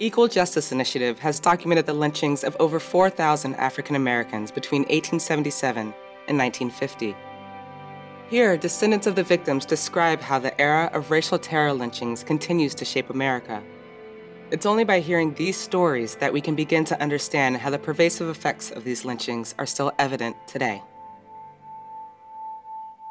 Equal Justice Initiative has documented the lynchings of over 4,000 African Americans between 1877 and 1950. Here, descendants of the victims describe how the era of racial terror lynchings continues to shape America. It's only by hearing these stories that we can begin to understand how the pervasive effects of these lynchings are still evident today.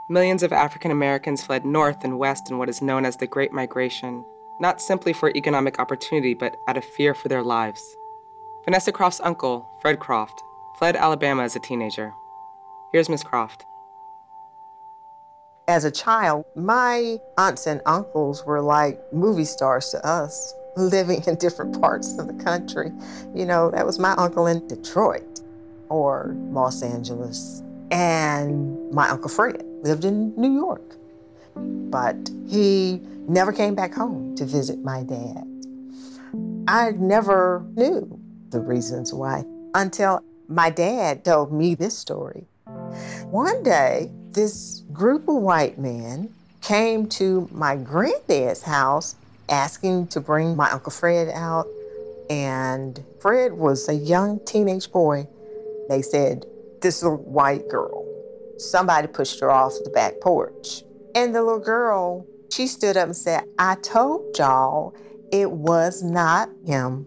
Millions of African Americans fled north and west in what is known as the Great Migration, not simply for economic opportunity, but out of fear for their lives. Vanessa Croft's uncle, Fred Croft, fled Alabama as a teenager. Here's Miss Croft. As a child, my aunts and uncles were like movie stars to us, living in different parts of the country. You know, that was my uncle in Detroit or Los Angeles, and my Uncle Fred lived in New York. But he never came back home to visit my dad. I never knew the reasons why until my dad told me this story. One day, this group of white men came to my granddad's house asking to bring my Uncle Fred out. And Fred was a young teenage boy. They said, This little white girl somebody pushed her off the back porch. And the little girl, she stood up and said, I told y'all it was not him.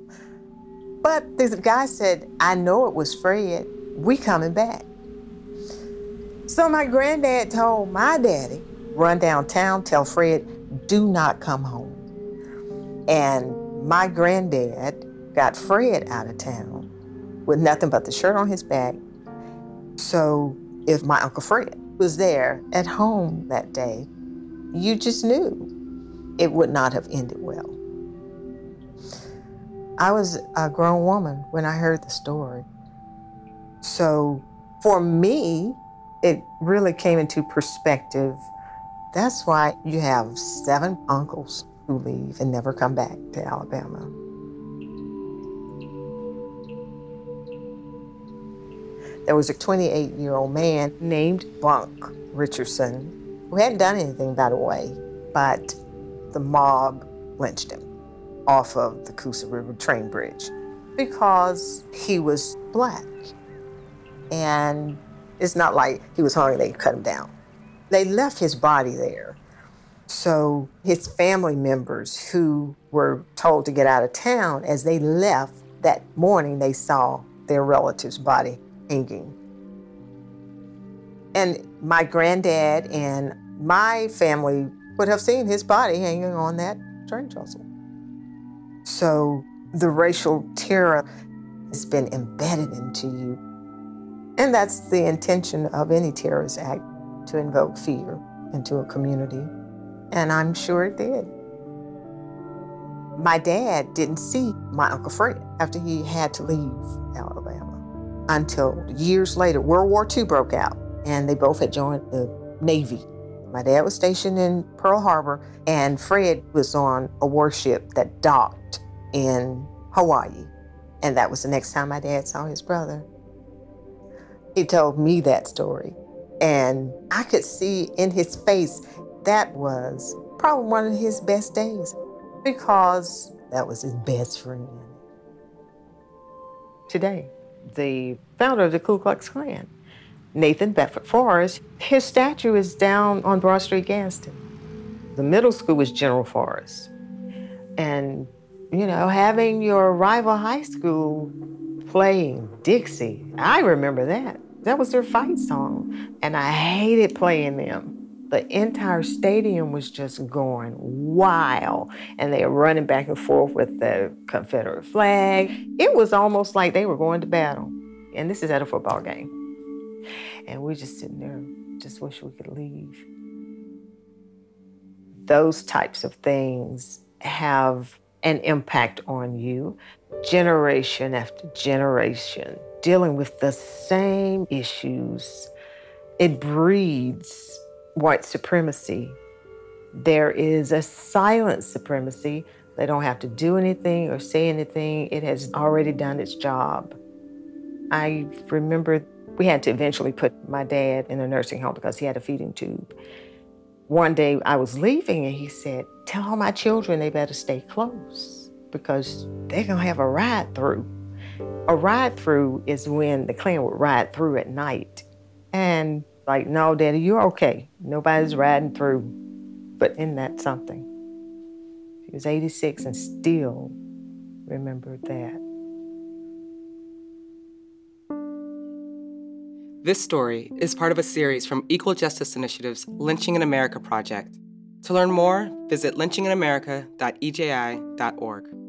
But the guy said, I know it was Fred. We coming back. So my granddad told my daddy, run downtown, tell Fred, do not come home. And my granddad got Fred out of town with nothing but the shirt on his back. So if my Uncle Fred was there at home that day, you just knew it would not have ended well. I was a grown woman when I heard the story. So for me, it really came into perspective. That's why you have seven uncles who leave and never come back to Alabama. There was a 28 year old man named Bunk Richardson who hadn't done anything, by the way, but the mob lynched him off of the Coosa River train bridge because he was black. And it's not like he was hungry, they cut him down. They left his body there. So his family members who were told to get out of town, as they left that morning, they saw their relative's body hanging. And my granddad and my family would have seen his body hanging on that train trestle. So the racial terror has been embedded into you. And that's the intention of any terrorist act to invoke fear into a community. And I'm sure it did. My dad didn't see my Uncle Fred after he had to leave Alabama until years later, World War II broke out, and they both had joined the Navy. My dad was stationed in Pearl Harbor, and Fred was on a warship that docked in Hawaii. And that was the next time my dad saw his brother. He told me that story, and I could see in his face that was probably one of his best days because that was his best friend. Today, the founder of the Ku Klux Klan, Nathan Bedford Forrest. His statue is down on Broad Street, Gadsden. The middle school was General Forrest. And, you know, having your rival high school playing Dixie, I remember that. That was their fight song. And I hated playing them the entire stadium was just going wild and they were running back and forth with the Confederate flag. It was almost like they were going to battle. And this is at a football game. And we're just sitting there, just wish we could leave. Those types of things have an impact on you generation after generation, dealing with the same issues. It breeds white supremacy. There is a silent supremacy. They don't have to do anything or say anything. It has already done its job. I remember we had to eventually put my dad in a nursing home because he had a feeding tube. One day I was leaving and he said, Tell all my children they better stay close. because they're going to have a ride through. A ride through is when the Klan would ride through at night. And like, no, Daddy, you're okay. Nobody's riding through. But isn't that something? He was 86 and still remembered that. This story is part of a series from Equal Justice Initiative's Lynching in America project. To learn more, visit lynchinginamerica.eji.org.